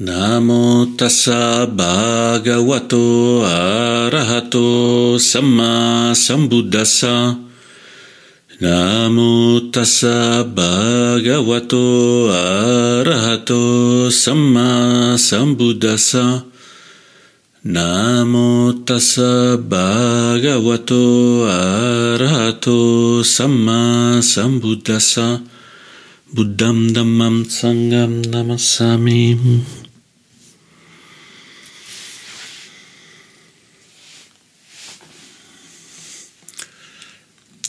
Namo tassa bhagavato arahato samma sambuddhassa. Namo tassa bhagavato arahato samma sambuddhassa. Namo tassa bhagavato arahato samma sambuddhassa. Buddham dhammam sangam namassami.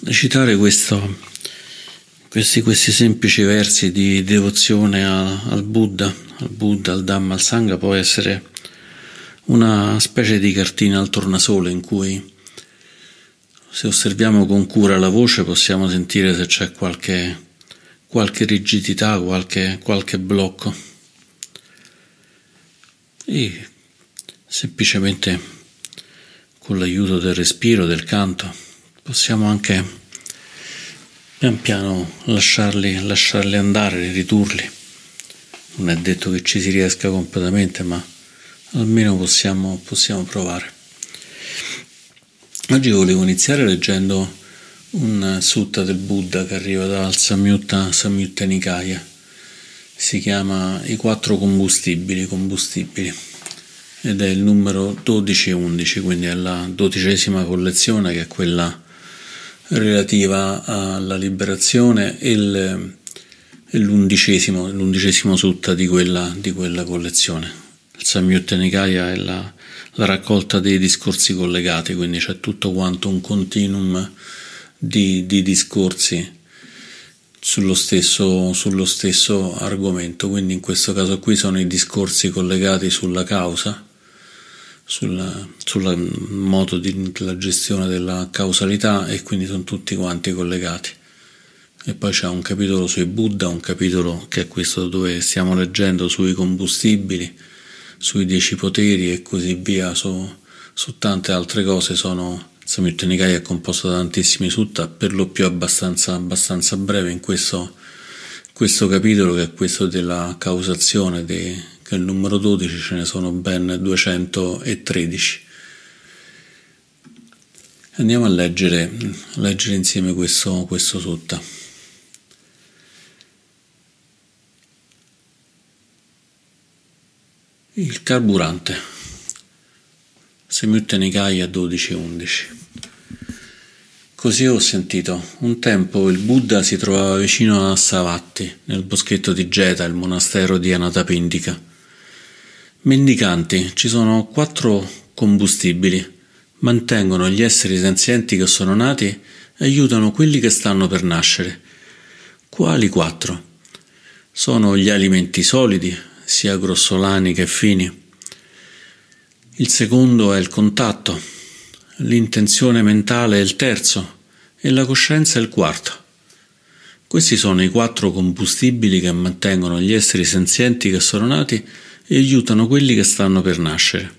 Recitare questo, questi, questi, semplici versi di devozione a, al Buddha, al Buddha, al Dhamma, al Sangha può essere una specie di cartina al tornasole in cui se osserviamo con cura la voce possiamo sentire se c'è qualche, qualche rigidità, qualche, qualche blocco. E semplicemente con l'aiuto del respiro, del canto, possiamo anche pian piano lasciarli, lasciarli andare, ridurli. Non è detto che ci si riesca completamente, ma almeno possiamo, possiamo provare. Oggi volevo iniziare leggendo un sutta del Buddha che arriva dal Samyutta, Samyutta Nikaya. Si chiama I quattro combustibili, combustibili ed è il numero 12 e 11, quindi è la dodicesima collezione che è quella relativa alla liberazione e, il, l'undicesimo, l'undicesimo sutta di quella, di quella collezione. Il Samyutta Nikaya è la, la raccolta dei discorsi collegati, quindi c'è tutto quanto un continuum di, di discorsi sullo stesso, sullo stesso argomento, quindi in questo caso qui sono i discorsi collegati sulla causa sul, modo della gestione della causalità e quindi sono tutti quanti collegati. E poi c'è un capitolo sui Buddha, un capitolo che è questo dove stiamo leggendo sui combustibili, sui dieci poteri e così via, su, su tante altre cose sono Samyutta Nikaya è composto da tantissimi sutta, per lo più abbastanza, abbastanza breve in questo, questo capitolo che è questo della causazione, dei, che il numero 12 ce ne sono ben 213. Andiamo a leggere, a leggere insieme questo, questo sutta. Il carburante. Semyutta Nikaya 12-11. Così ho sentito. Un tempo il Buddha si trovava vicino a Savatti, nel boschetto di Geta, il monastero di Anatapindika. Mendicanti, ci sono quattro combustibili. Mantengono gli esseri senzienti che sono nati e aiutano quelli che stanno per nascere. Quali quattro? Sono gli alimenti solidi, sia grossolani che fini. Il secondo è il contatto, l'intenzione mentale è il terzo e la coscienza è il quarto. Questi sono i quattro combustibili che mantengono gli esseri senzienti che sono nati e aiutano quelli che stanno per nascere.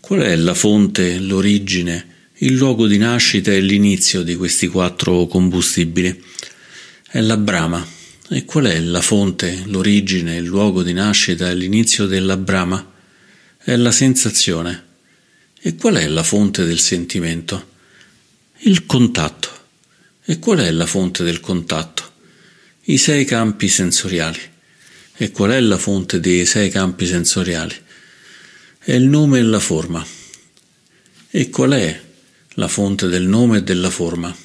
Qual è la fonte, l'origine, il luogo di nascita e l'inizio di questi quattro combustibili? È la Brahma. E qual è la fonte, l'origine, il luogo di nascita e l'inizio della Brahma? È la sensazione. E qual è la fonte del sentimento? Il contatto. E qual è la fonte del contatto? I sei campi sensoriali. E qual è la fonte dei sei campi sensoriali? È il nome e la forma. E qual è la fonte del nome e della forma?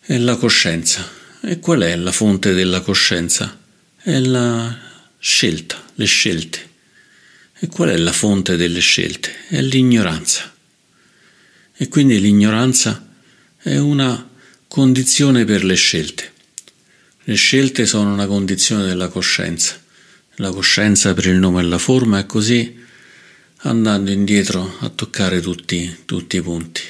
È la coscienza. E qual è la fonte della coscienza? È la scelta, le scelte. E qual è la fonte delle scelte? È l'ignoranza. E quindi l'ignoranza è una condizione per le scelte. Le scelte sono una condizione della coscienza, la coscienza per il nome e la forma e così andando indietro a toccare tutti, tutti i punti.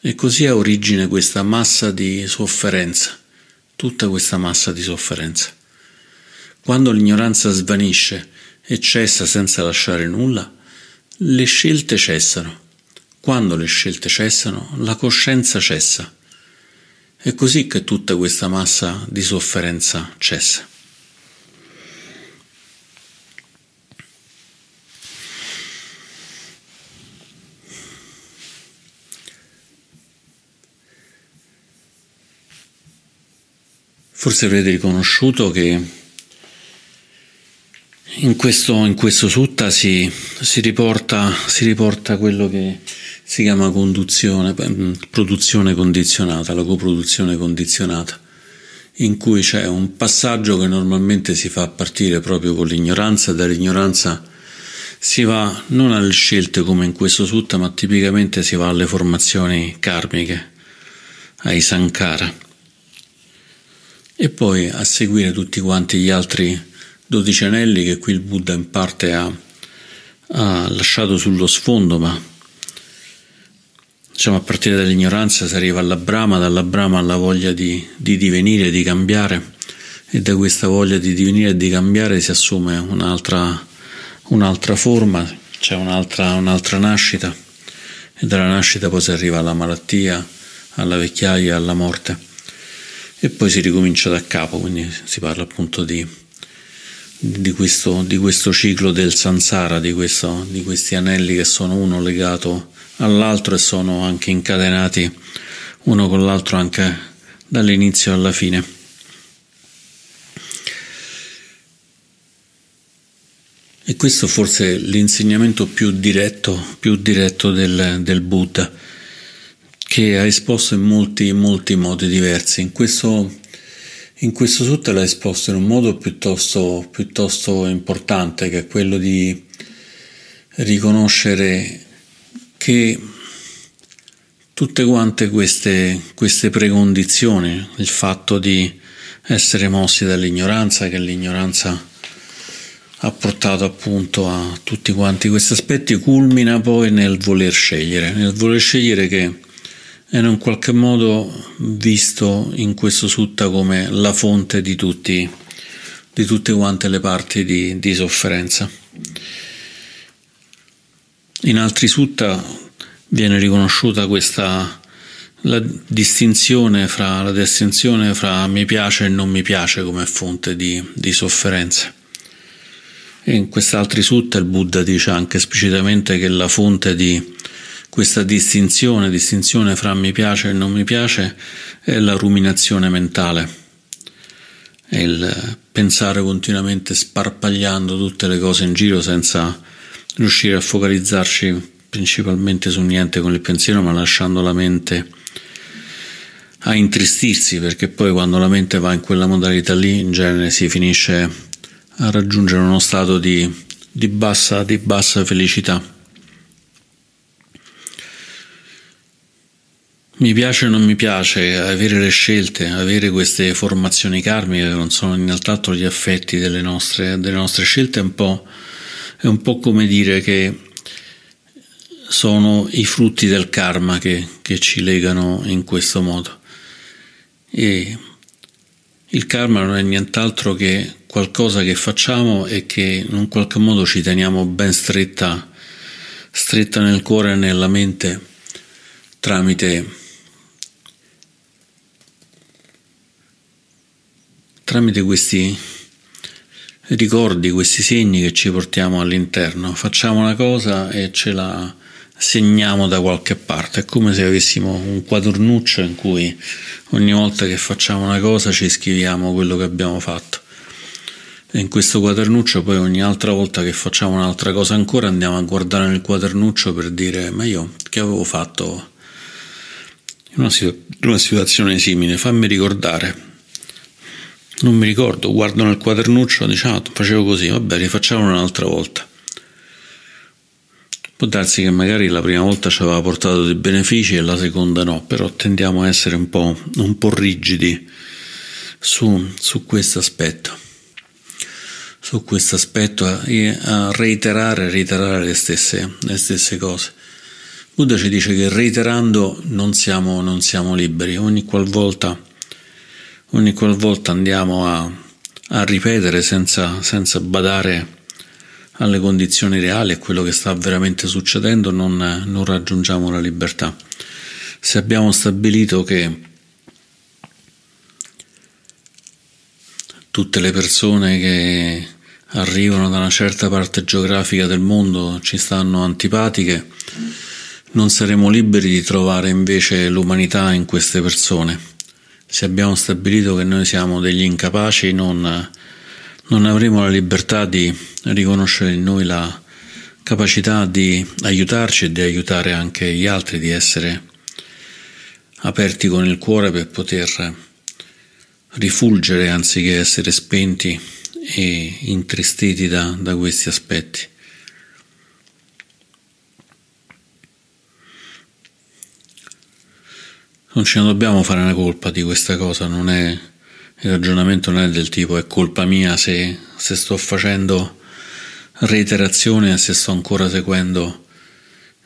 E così ha origine questa massa di sofferenza, tutta questa massa di sofferenza. Quando l'ignoranza svanisce e cessa senza lasciare nulla, le scelte cessano. Quando le scelte cessano, la coscienza cessa è così che tutta questa massa di sofferenza cessa. Forse avrete riconosciuto che in questo, in questo sutta si, si, riporta, si riporta quello che si chiama conduzione, produzione condizionata, la coproduzione condizionata, in cui c'è un passaggio che normalmente si fa partire proprio con l'ignoranza, dall'ignoranza si va non alle scelte come in questo sutta, ma tipicamente si va alle formazioni karmiche, ai sankara, e poi a seguire tutti quanti gli altri dodici anelli che qui il Buddha in parte ha, ha lasciato sullo sfondo, ma diciamo a partire dall'ignoranza si arriva alla Brahma, dalla Brahma alla voglia di, di divenire, di cambiare. E da questa voglia di divenire e di cambiare si assume un'altra, un'altra forma, c'è un'altra, un'altra nascita. E dalla nascita poi si arriva alla malattia, alla vecchiaia, alla morte. E poi si ricomincia da capo, quindi si parla appunto di, di, questo, di questo, ciclo del sansara, di, questo, di questi anelli che sono uno legato all'altro e sono anche incatenati uno con l'altro anche dall'inizio alla fine. E questo forse è l'insegnamento più diretto, più diretto del, del, Buddha, che ha esposto in molti, molti modi diversi. In questo, in questo sutta l'ha esposto in un modo piuttosto, piuttosto importante, che è quello di riconoscere che tutte quante queste, queste precondizioni, il fatto di essere mossi dall'ignoranza, che l'ignoranza ha portato appunto a tutti quanti questi aspetti, culmina poi nel voler scegliere, nel voler scegliere che è in un qualche modo visto in questo sutta come la fonte di, tutti, di tutte quante le parti di, di sofferenza. In altri sutta viene riconosciuta questa la distinzione fra la distinzione fra mi piace e non mi piace come fonte di, di sofferenze. E in quest'altri sutta il Buddha dice anche esplicitamente che la fonte di questa distinzione, distinzione fra mi piace e non mi piace, è la ruminazione mentale, è il pensare continuamente sparpagliando tutte le cose in giro senza riuscire a focalizzarci principalmente su niente con il pensiero, ma lasciando la mente a intristirsi, perché poi quando la mente va in quella modalità lì, in genere si finisce a raggiungere uno stato di, di, bassa, di bassa felicità. Mi piace o non mi piace avere le scelte, avere queste formazioni karmiche che non sono nient'altro gli effetti delle nostre, delle nostre scelte, è un po' È un po' come dire che sono i frutti del karma che, che ci legano in questo modo. E il karma non è nient'altro che qualcosa che facciamo e che in un qualche modo ci teniamo ben stretta, stretta nel cuore e nella mente tramite, tramite questi ricordi, questi segni che ci portiamo all'interno. Facciamo una cosa e ce la segniamo da qualche parte. È come se avessimo un quadornuccio in cui ogni volta che facciamo una cosa ci scriviamo quello che abbiamo fatto. In questo quadernuccio poi ogni altra volta che facciamo un'altra cosa ancora andiamo a guardare nel quadernuccio per dire ma io che avevo fatto in una, situ- una situazione simile, fammi ricordare non mi ricordo, guardo nel quadernuccio, diciamo, facevo così, vabbè, rifacciamolo un'altra volta. Può darsi che magari la prima volta ci aveva portato dei benefici e la seconda no, però tendiamo a essere un po', un po rigidi su, su questo aspetto. Su questo aspetto e a reiterare, reiterare le stesse, le stesse cose. Buddha ci dice che reiterando non siamo, non siamo liberi, ogni qualvolta ogni qualvolta andiamo a, a ripetere senza, senza, badare alle condizioni reali, a quello che sta veramente succedendo, non, non raggiungiamo la libertà. Se abbiamo stabilito che tutte le persone che arrivano da una certa parte geografica del mondo ci stanno antipatiche, non saremo liberi di trovare invece l'umanità in queste persone se abbiamo stabilito che noi siamo degli incapaci, non, non avremo la libertà di riconoscere in noi la capacità di aiutarci e di aiutare anche gli altri, di essere aperti con il cuore per poter rifulgere anziché essere spenti e intristiti da, da questi aspetti. Non ce ne dobbiamo fare una colpa di questa cosa, non è, il ragionamento non è del tipo è colpa mia se, se sto facendo reiterazione e se sto ancora seguendo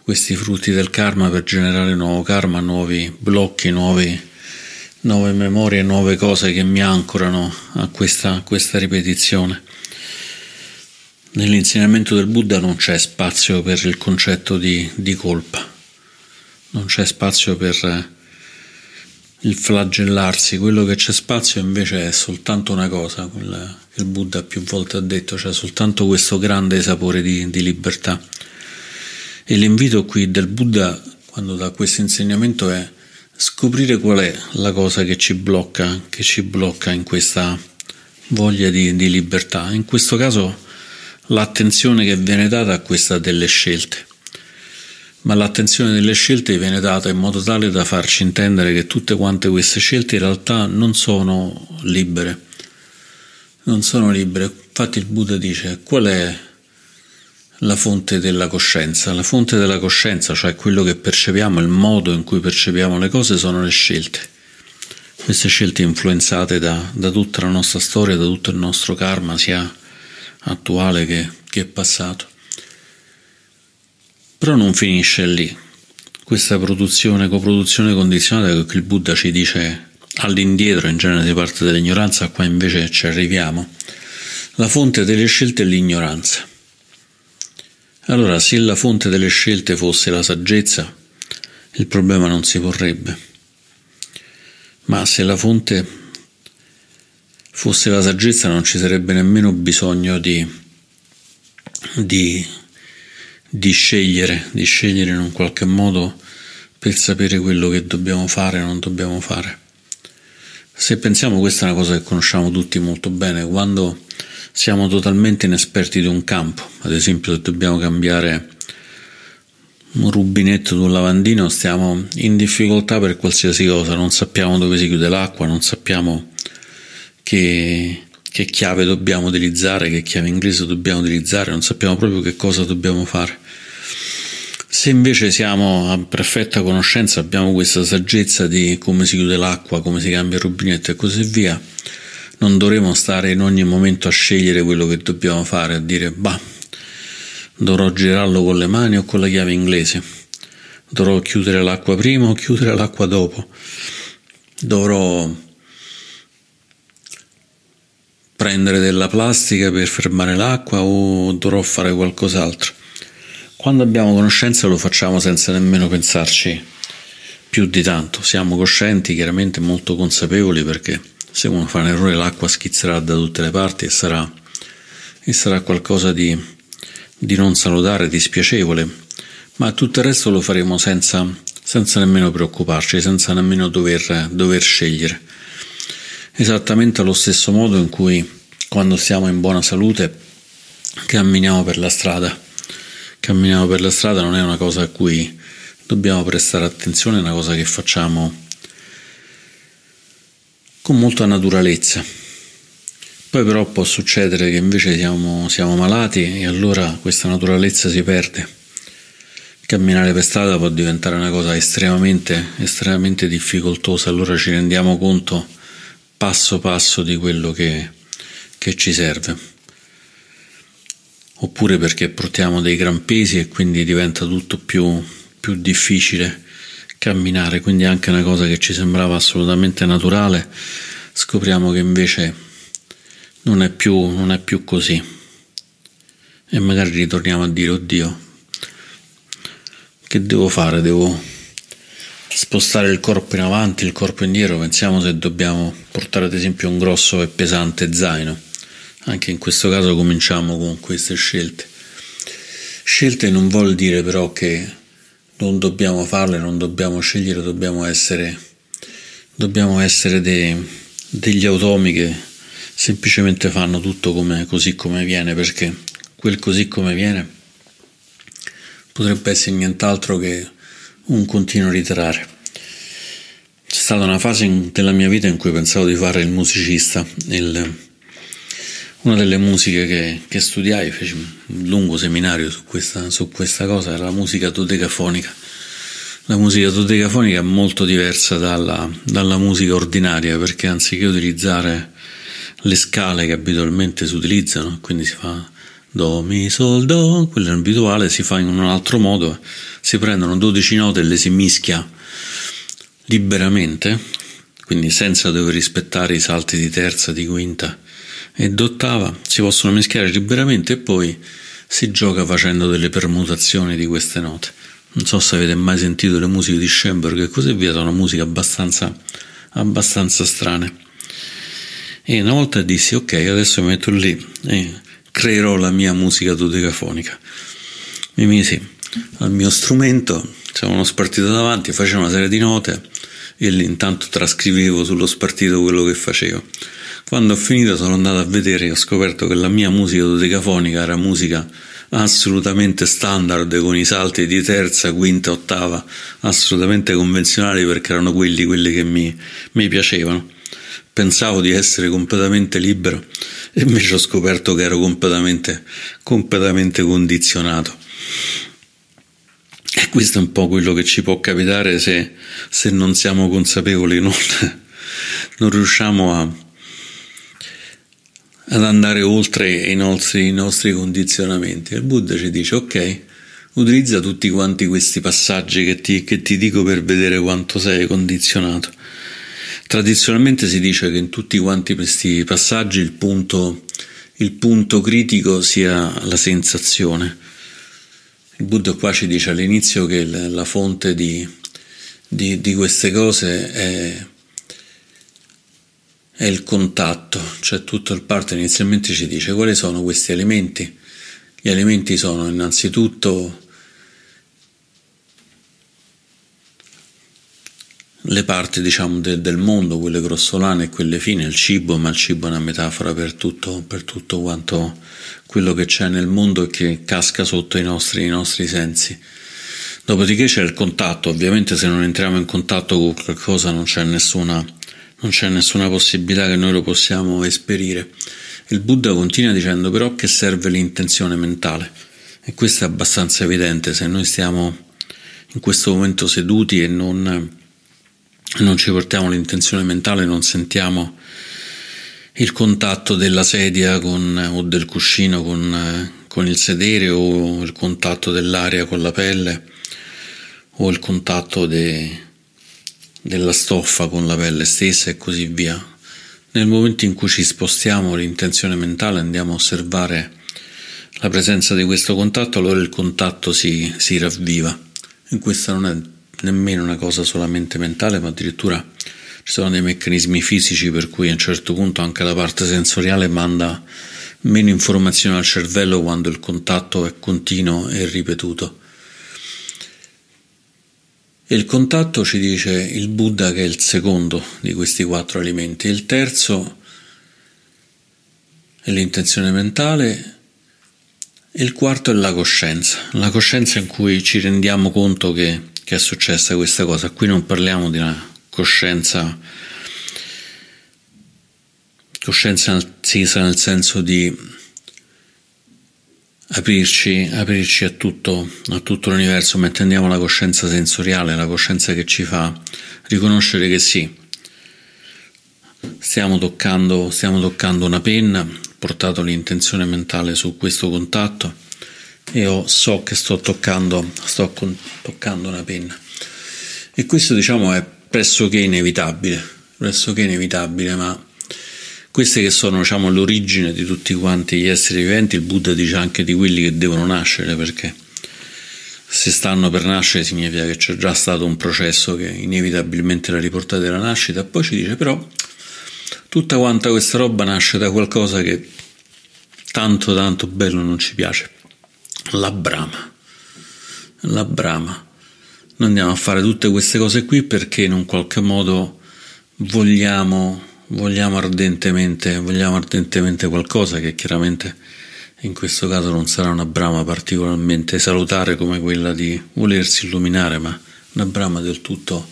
questi frutti del karma per generare nuovo karma, nuovi blocchi, nuovi, nuove memorie, nuove cose che mi ancorano a questa, a questa ripetizione. Nell'insegnamento del Buddha non c'è spazio per il concetto di, di colpa, non c'è spazio per il flagellarsi, quello che c'è spazio invece è soltanto una cosa, quella che il Buddha più volte ha detto, cioè soltanto questo grande sapore di, di libertà. E l'invito qui del Buddha, quando dà questo insegnamento, è scoprire qual è la cosa che ci blocca, che ci blocca in questa voglia di, di libertà. In questo caso l'attenzione che viene data a questa delle scelte ma l'attenzione delle scelte viene data in modo tale da farci intendere che tutte quante queste scelte in realtà non sono libere. Non sono libere. Infatti il Buddha dice qual è la fonte della coscienza? La fonte della coscienza, cioè quello che percepiamo, il modo in cui percepiamo le cose, sono le scelte. Queste scelte influenzate da, da tutta la nostra storia, da tutto il nostro karma, sia attuale che, che passato. Però non finisce lì. Questa produzione, coproduzione condizionata che il Buddha ci dice all'indietro, in genere si parte dall'ignoranza, qua invece ci arriviamo. La fonte delle scelte è l'ignoranza. Allora, se la fonte delle scelte fosse la saggezza, il problema non si porrebbe. Ma se la fonte fosse la saggezza non ci sarebbe nemmeno bisogno di, di di scegliere, di scegliere in un qualche modo per sapere quello che dobbiamo fare o non dobbiamo fare. Se pensiamo, questa è una cosa che conosciamo tutti molto bene, quando siamo totalmente inesperti di un campo, ad esempio se dobbiamo cambiare un rubinetto di un lavandino, stiamo in difficoltà per qualsiasi cosa, non sappiamo dove si chiude l'acqua, non sappiamo che che chiave dobbiamo utilizzare, che chiave inglese dobbiamo utilizzare, non sappiamo proprio che cosa dobbiamo fare. Se invece siamo a perfetta conoscenza, abbiamo questa saggezza di come si chiude l'acqua, come si cambia il rubinetto e così via, non dovremo stare in ogni momento a scegliere quello che dobbiamo fare, a dire bah, dovrò girarlo con le mani o con la chiave inglese, dovrò chiudere l'acqua prima o chiudere l'acqua dopo, dovrò prendere della plastica per fermare l'acqua o dovrò fare qualcos'altro. Quando abbiamo conoscenza lo facciamo senza nemmeno pensarci più di tanto. Siamo coscienti, chiaramente molto consapevoli perché se uno fa un errore l'acqua schizzerà da tutte le parti e sarà, e sarà qualcosa di, di non salutare, di spiacevole, ma tutto il resto lo faremo senza, senza nemmeno preoccuparci, senza nemmeno dover, dover scegliere esattamente allo stesso modo in cui quando siamo in buona salute camminiamo per la strada. Camminiamo per la strada non è una cosa a cui dobbiamo prestare attenzione, è una cosa che facciamo con molta naturalezza. Poi però può succedere che invece siamo, siamo malati e allora questa naturalezza si perde. Camminare per strada può diventare una cosa estremamente, estremamente difficoltosa, allora ci rendiamo conto passo passo di quello che, che ci serve. Oppure perché portiamo dei gran pesi e quindi diventa tutto più, più difficile camminare, quindi anche una cosa che ci sembrava assolutamente naturale, scopriamo che invece non è più, non è più così. E magari ritorniamo a dire, oddio, che devo fare? Devo spostare il corpo in avanti, il corpo indietro, pensiamo se dobbiamo portare ad esempio un grosso e pesante zaino. Anche in questo caso cominciamo con queste scelte. Scelte non vuol dire però che non dobbiamo farle, non dobbiamo scegliere, dobbiamo essere dobbiamo essere dei, degli automi che semplicemente fanno tutto come, così come viene, perché quel così come viene potrebbe essere nient'altro che un continuo ritirare. C'è stata una fase in, della mia vita in cui pensavo di fare il musicista. Il, una delle musiche che, che, studiai, feci un lungo seminario su questa, su questa cosa, era la musica dodecafonica. La musica dodecafonica è molto diversa dalla, dalla musica ordinaria perché anziché utilizzare le scale che abitualmente si utilizzano, quindi si fa Do, Mi, Sol, Do, quello abituale si fa in un altro modo, si prendono 12 note e le si mischia liberamente, quindi senza dover rispettare i salti di terza, di quinta e d'ottava, si possono mischiare liberamente e poi si gioca facendo delle permutazioni di queste note. Non so se avete mai sentito le musiche di Schoenberg e così via, sono musiche abbastanza, abbastanza strane. E una volta dissi, ok, adesso mi metto lì e creerò la mia musica dodecafonica. Mi misi al mio strumento, c'era uno spartito davanti, facevo una serie di note e lì intanto trascrivevo sullo spartito quello che facevo. Quando ho finito sono andato a vedere e ho scoperto che la mia musica dodecafonica era musica assolutamente standard con i salti di terza, quinta, ottava, assolutamente convenzionali perché erano quelli, quelli che mi, mi piacevano. Pensavo di essere completamente libero e invece ho scoperto che ero completamente, completamente condizionato. E questo è un po' quello che ci può capitare se, se non siamo consapevoli, non, non riusciamo a, ad andare oltre i nostri, i nostri condizionamenti. Il Buddha ci dice: Ok, utilizza tutti quanti questi passaggi che ti, che ti dico per vedere quanto sei condizionato. Tradizionalmente si dice che in tutti quanti questi passaggi il punto, il punto critico sia la sensazione. Il Buddha qua ci dice all'inizio che la fonte di, di, di queste cose è, è, il contatto, cioè tutta il parte inizialmente ci dice quali sono questi elementi. Gli elementi sono innanzitutto le parti diciamo de, del mondo, quelle grossolane e quelle fine, il cibo, ma il cibo è una metafora per tutto, per tutto quanto quello che c'è nel mondo e che casca sotto i nostri, i nostri sensi. Dopodiché c'è il contatto, ovviamente se non entriamo in contatto con qualcosa non c'è nessuna, non c'è nessuna possibilità che noi lo possiamo esperire. Il Buddha continua dicendo però che serve l'intenzione mentale e questo è abbastanza evidente se noi stiamo in questo momento seduti e non non ci portiamo l'intenzione mentale, non sentiamo il contatto della sedia con, o del cuscino con, con il sedere o il contatto dell'aria con la pelle o il contatto de, della stoffa con la pelle stessa e così via. Nel momento in cui ci spostiamo l'intenzione mentale andiamo a osservare la presenza di questo contatto, allora il contatto si, si ravviva. E questa non è nemmeno una cosa solamente mentale, ma addirittura ci sono dei meccanismi fisici per cui a un certo punto anche la parte sensoriale manda meno informazioni al cervello quando il contatto è continuo e ripetuto. E il contatto ci dice il Buddha che è il secondo di questi quattro elementi, il terzo è l'intenzione mentale e il quarto è la coscienza, la coscienza in cui ci rendiamo conto che che è successa questa cosa. Qui non parliamo di una coscienza, coscienza accesa nel senso di aprirci, aprirci a, tutto, a tutto l'universo, ma intendiamo la coscienza sensoriale, la coscienza che ci fa riconoscere che sì, stiamo toccando, stiamo toccando una penna, portato l'intenzione mentale su questo contatto io so che sto toccando, sto con, toccando una penna. E questo diciamo è pressoché inevitabile, pressoché inevitabile, ma queste che sono diciamo, l'origine di tutti quanti gli esseri viventi, il Buddha dice anche di quelli che devono nascere, perché se stanno per nascere significa che c'è già stato un processo che inevitabilmente la riportate alla nascita, poi ci dice però tutta quanta questa roba nasce da qualcosa che tanto tanto bello non ci piace la brama. La brama. Noi andiamo a fare tutte queste cose qui perché in un qualche modo vogliamo, vogliamo, ardentemente, vogliamo ardentemente qualcosa che chiaramente in questo caso non sarà una brama particolarmente salutare come quella di volersi illuminare, ma una brama del tutto,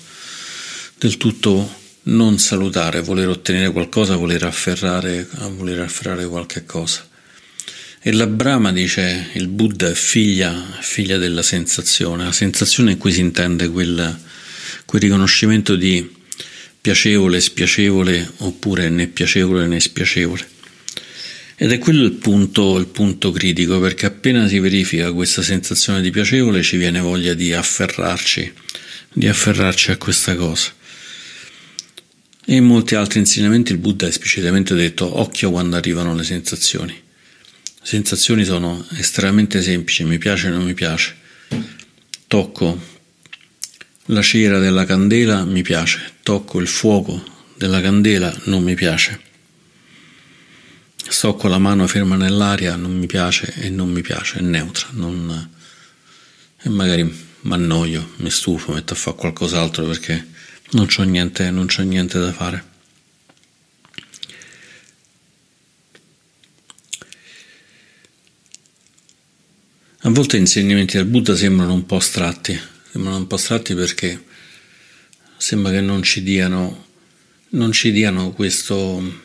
del tutto non salutare, voler ottenere qualcosa, voler afferrare, voler afferrare qualche cosa. E la Brahma dice il Buddha è figlia, figlia della sensazione, la sensazione in cui si intende quel, quel riconoscimento di piacevole, spiacevole oppure né piacevole né spiacevole. Ed è quello il punto, il punto critico, perché appena si verifica questa sensazione di piacevole ci viene voglia di afferrarci, di afferrarci a questa cosa. E in molti altri insegnamenti il Buddha ha esplicitamente detto occhio quando arrivano le sensazioni. Sensazioni sono estremamente semplici, mi piace o non mi piace. Tocco la cera della candela, mi piace. Tocco il fuoco della candela, non mi piace sto con la mano ferma nell'aria, non mi piace e non mi piace, è neutra, non, e magari mi annoio, mi stufo, metto a fare qualcos'altro perché non c'ho niente, non c'ho niente da fare. A volte gli insegnamenti del Buddha sembrano un po' astratti, sembrano un po' astratti perché sembra che non ci diano, non ci diano questo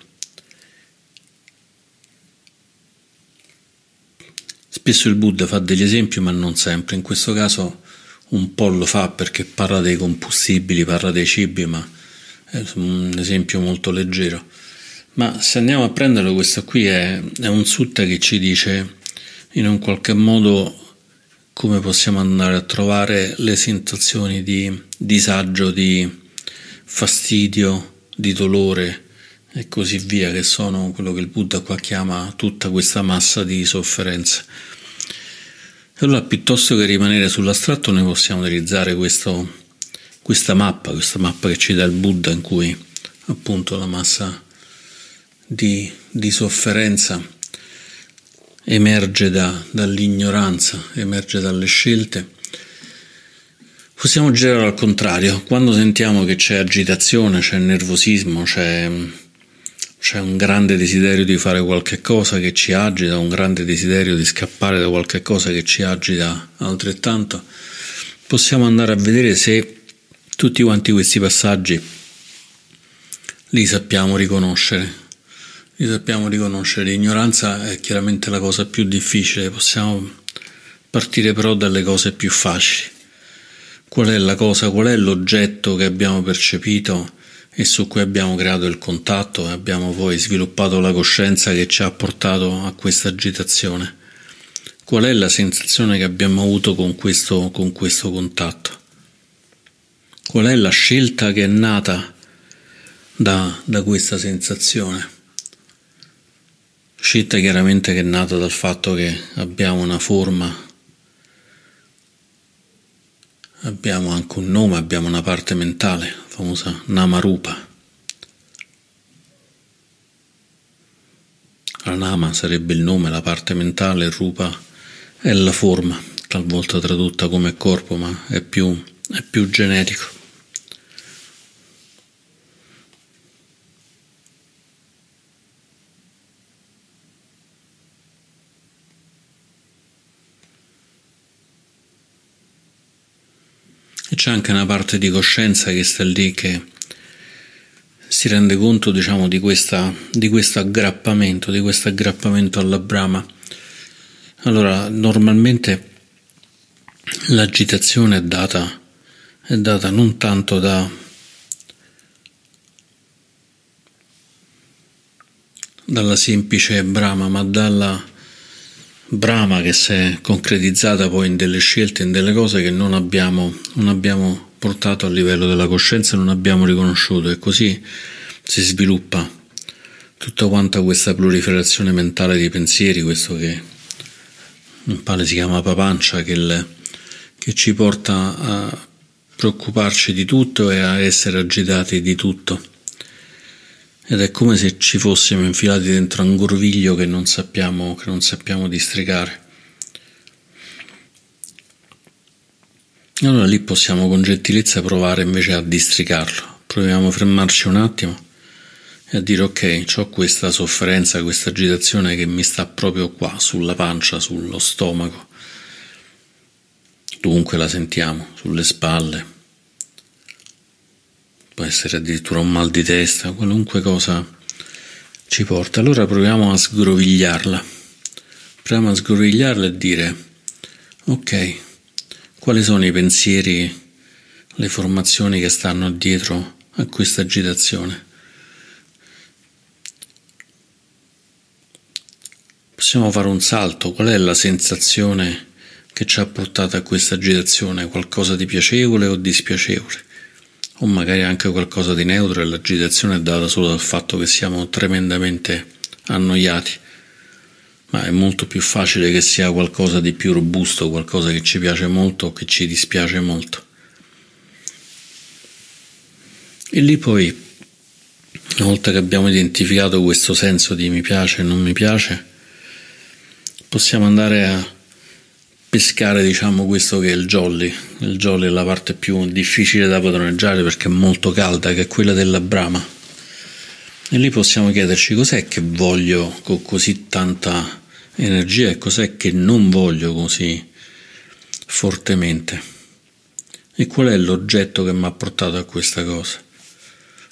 Spesso il Buddha fa degli esempi, ma non sempre. In questo caso un po' lo fa perché parla dei combustibili, parla dei cibi, ma è un esempio molto leggero. Ma se andiamo a prenderlo, questo qui è, è un sutta che ci dice in un qualche modo come possiamo andare a trovare le sensazioni di disagio, di fastidio, di dolore e così via, che sono quello che il Buddha qua chiama tutta questa massa di sofferenze. Allora, piuttosto che rimanere sull'astratto, noi possiamo utilizzare questo, questa mappa, questa mappa che ci dà il Buddha, in cui appunto la massa di, di sofferenza emerge da, dall'ignoranza, emerge dalle scelte. Possiamo girare al contrario, quando sentiamo che c'è agitazione, c'è nervosismo, c'è c'è un grande desiderio di fare qualche cosa che ci agita, un grande desiderio di scappare da qualche cosa che ci agita altrettanto, possiamo andare a vedere se tutti quanti questi passaggi li sappiamo riconoscere. Li sappiamo riconoscere. L'ignoranza è chiaramente la cosa più difficile, possiamo partire però dalle cose più facili. Qual è la cosa, qual è l'oggetto che abbiamo percepito? e su cui abbiamo creato il contatto e abbiamo poi sviluppato la coscienza che ci ha portato a questa agitazione. Qual è la sensazione che abbiamo avuto con questo, con questo contatto? Qual è la scelta che è nata da, da questa sensazione? Scelta chiaramente che è nata dal fatto che abbiamo una forma Abbiamo anche un nome, abbiamo una parte mentale, la famosa Namarupa. La Nama sarebbe il nome, la parte mentale, Rupa è la forma, talvolta tradotta come corpo, ma è più, è più generico. Anche una parte di coscienza che sta lì che si rende conto, diciamo, di, questa, di questo aggrappamento, di questo aggrappamento alla Brahma. Allora, normalmente l'agitazione è data, è data non tanto da dalla semplice Brahma, ma dalla Brahma che si è concretizzata poi in delle scelte, in delle cose che non abbiamo, non abbiamo portato a livello della coscienza, non abbiamo riconosciuto. E così si sviluppa tutta quanta questa proliferazione mentale di pensieri, questo che in pale si chiama papancia, che, le, che ci porta a preoccuparci di tutto e a essere agitati di tutto ed è come se ci fossimo infilati dentro un gorviglio che non sappiamo, che non sappiamo districare. Allora lì possiamo con gentilezza provare invece a districarlo, proviamo a fermarci un attimo e a dire ok, ho questa sofferenza, questa agitazione che mi sta proprio qua, sulla pancia, sullo stomaco. Dunque la sentiamo, sulle spalle. Può essere addirittura un mal di testa, qualunque cosa ci porta. Allora proviamo a sgrovigliarla. Proviamo a sgrovigliarla e dire ok, quali sono i pensieri, le formazioni che stanno dietro a questa agitazione? Possiamo fare un salto, qual è la sensazione che ci ha portato a questa agitazione? Qualcosa di piacevole o dispiacevole? O magari anche qualcosa di neutro e l'agitazione è data solo dal fatto che siamo tremendamente annoiati. Ma è molto più facile che sia qualcosa di più robusto, qualcosa che ci piace molto o che ci dispiace molto. E lì poi, una volta che abbiamo identificato questo senso di mi piace e non mi piace, possiamo andare a pescare diciamo questo che è il jolly. Il jolly è la parte più difficile da padroneggiare perché è molto calda che è quella della brama. E lì possiamo chiederci cos'è che voglio con così tanta energia e cos'è che non voglio così fortemente? E qual è l'oggetto che mi ha portato a questa cosa?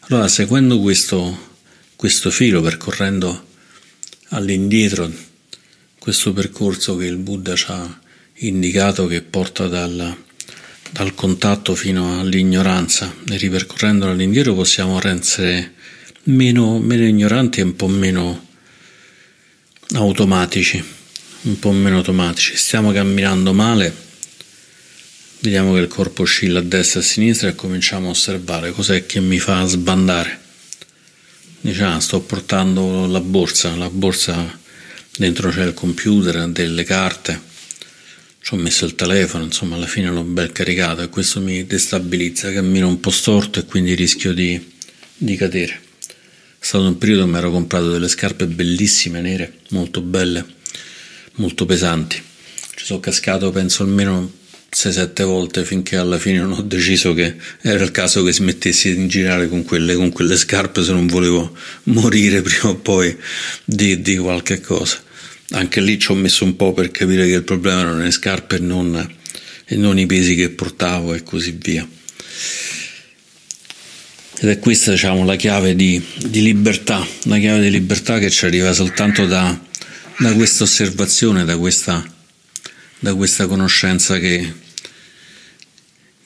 Allora seguendo questo, questo filo percorrendo all'indietro questo percorso che il Buddha ci ha indicato che porta dal, dal contatto fino all'ignoranza e ripercorrendolo all'indietro possiamo essere meno, meno ignoranti e un po' meno automatici, un po' meno automatici. Stiamo camminando male, vediamo che il corpo oscilla a destra e a sinistra e cominciamo a osservare cos'è che mi fa sbandare. Diciamo, sto portando la borsa, la borsa dentro c'è il computer, delle carte, ho messo il telefono, insomma alla fine l'ho ben caricato e questo mi destabilizza, cammino un po' storto e quindi rischio di, di cadere. È stato un periodo che mi ero comprato delle scarpe bellissime, nere, molto belle, molto pesanti. Ci sono cascato penso almeno 6-7 volte finché alla fine non ho deciso che era il caso che smettessi di girare con quelle, con quelle scarpe se non volevo morire prima o poi di, di qualche cosa anche lì ci ho messo un po' per capire che il problema erano le scarpe e non, e non i pesi che portavo e così via. Ed è questa diciamo, la chiave di, di, libertà, la chiave di libertà che ci arriva soltanto da, da questa osservazione, da questa, da questa conoscenza che,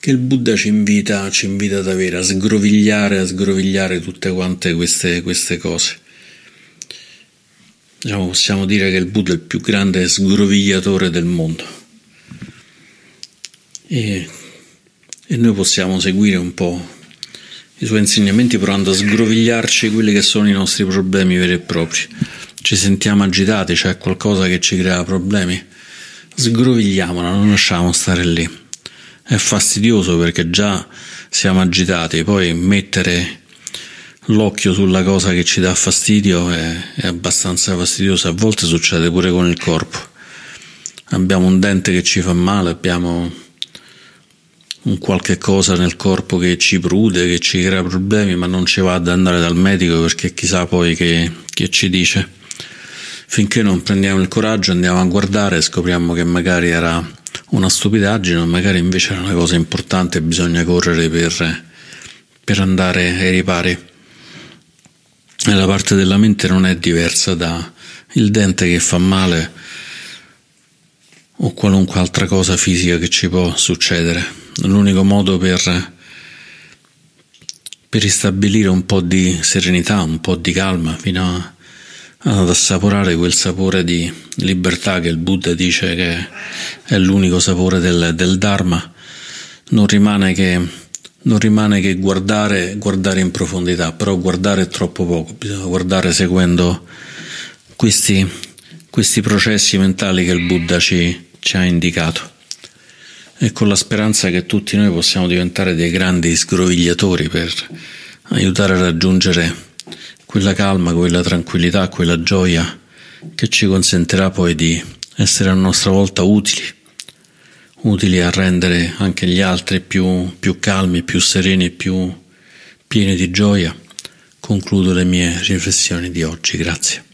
che, il Buddha ci invita, ci invita ad avere, a sgrovigliare, a sgrovigliare tutte quante queste, queste cose. Diciamo, possiamo dire che il Buddha è il più grande sgrovigliatore del mondo. E, e noi possiamo seguire un po' i suoi insegnamenti provando a sgrovigliarci quelli che sono i nostri problemi veri e propri. Ci sentiamo agitati, c'è qualcosa che ci crea problemi? Sgrovigliamola, non lasciamo stare lì. È fastidioso perché già siamo agitati, poi mettere l'occhio sulla cosa che ci dà fastidio è, è abbastanza fastidioso, a volte succede pure con il corpo. Abbiamo un dente che ci fa male, abbiamo un qualche cosa nel corpo che ci prude, che ci crea problemi, ma non ci va ad andare dal medico perché chissà poi che, che ci dice. Finché non prendiamo il coraggio, andiamo a guardare e scopriamo che magari era una stupidaggine, magari invece era una cosa importante e bisogna correre per, per andare ai ripari e la parte della mente non è diversa da il dente che fa male o qualunque altra cosa fisica che ci può succedere. L'unico modo per, per ristabilire un po' di serenità, un po' di calma, fino a, ad assaporare quel sapore di libertà che il Buddha dice che è l'unico sapore del, del Dharma, non rimane che non rimane che guardare, guardare in profondità, però guardare è troppo poco, bisogna guardare seguendo questi, questi processi mentali che il Buddha ci, ci ha indicato. E con la speranza che tutti noi possiamo diventare dei grandi sgrovigliatori per aiutare a raggiungere quella calma, quella tranquillità, quella gioia che ci consentirà poi di essere a nostra volta utili utili a rendere anche gli altri più, più calmi, più sereni, più, pieni di gioia, concludo le mie riflessioni di oggi. Grazie.